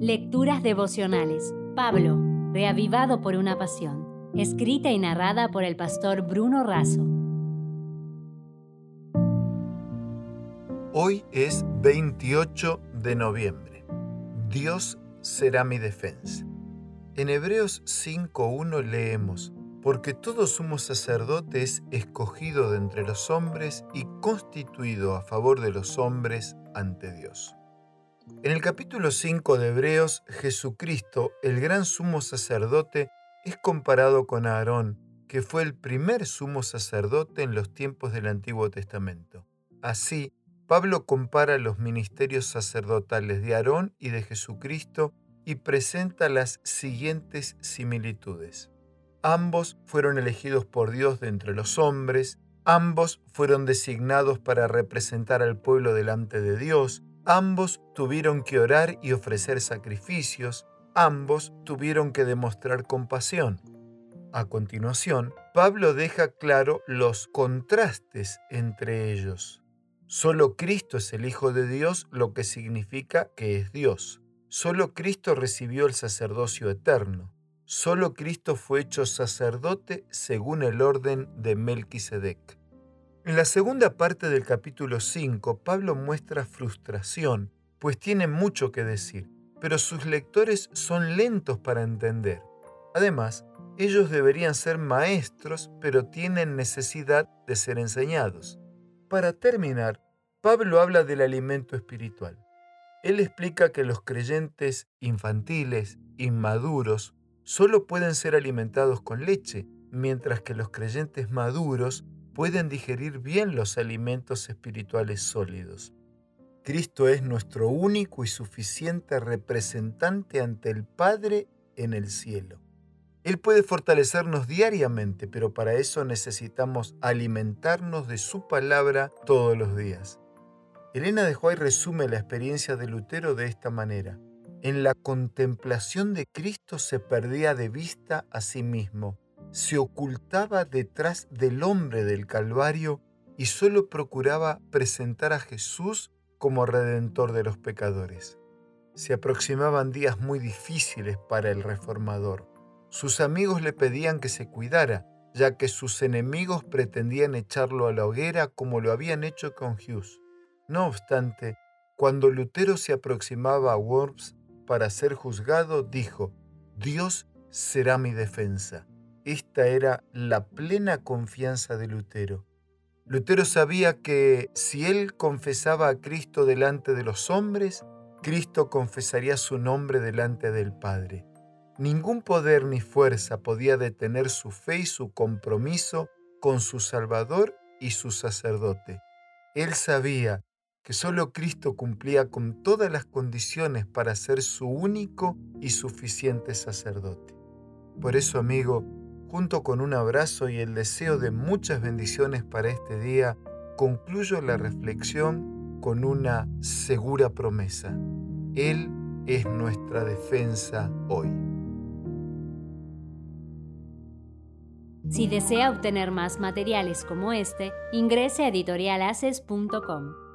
Lecturas devocionales. Pablo, reavivado por una pasión. Escrita y narrada por el pastor Bruno Razo. Hoy es 28 de noviembre. Dios será mi defensa. En Hebreos 5.1 leemos, porque todo sumo sacerdote es escogido de entre los hombres y constituido a favor de los hombres ante Dios. En el capítulo 5 de Hebreos, Jesucristo, el gran sumo sacerdote, es comparado con Aarón, que fue el primer sumo sacerdote en los tiempos del Antiguo Testamento. Así, Pablo compara los ministerios sacerdotales de Aarón y de Jesucristo y presenta las siguientes similitudes. Ambos fueron elegidos por Dios de entre los hombres, ambos fueron designados para representar al pueblo delante de Dios, ambos tuvieron que orar y ofrecer sacrificios, ambos tuvieron que demostrar compasión. A continuación, Pablo deja claro los contrastes entre ellos. Solo Cristo es el Hijo de Dios, lo que significa que es Dios. Solo Cristo recibió el sacerdocio eterno. Solo Cristo fue hecho sacerdote según el orden de Melquisedec. En la segunda parte del capítulo 5, Pablo muestra frustración, pues tiene mucho que decir, pero sus lectores son lentos para entender. Además, ellos deberían ser maestros, pero tienen necesidad de ser enseñados. Para terminar, Pablo habla del alimento espiritual. Él explica que los creyentes infantiles, inmaduros, solo pueden ser alimentados con leche, mientras que los creyentes maduros pueden digerir bien los alimentos espirituales sólidos. Cristo es nuestro único y suficiente representante ante el Padre en el cielo. Él puede fortalecernos diariamente, pero para eso necesitamos alimentarnos de su palabra todos los días. Elena de Huay resume la experiencia de Lutero de esta manera. En la contemplación de Cristo se perdía de vista a sí mismo, se ocultaba detrás del hombre del Calvario y solo procuraba presentar a Jesús como redentor de los pecadores. Se aproximaban días muy difíciles para el reformador. Sus amigos le pedían que se cuidara, ya que sus enemigos pretendían echarlo a la hoguera como lo habían hecho con Hughes. No obstante, cuando Lutero se aproximaba a Worms para ser juzgado, dijo, Dios será mi defensa. Esta era la plena confianza de Lutero. Lutero sabía que si él confesaba a Cristo delante de los hombres, Cristo confesaría su nombre delante del Padre. Ningún poder ni fuerza podía detener su fe y su compromiso con su Salvador y su sacerdote. Él sabía que solo Cristo cumplía con todas las condiciones para ser su único y suficiente sacerdote. Por eso, amigo, junto con un abrazo y el deseo de muchas bendiciones para este día, concluyo la reflexión con una segura promesa. Él es nuestra defensa hoy. Si desea obtener más materiales como este, ingrese a editorialaces.com.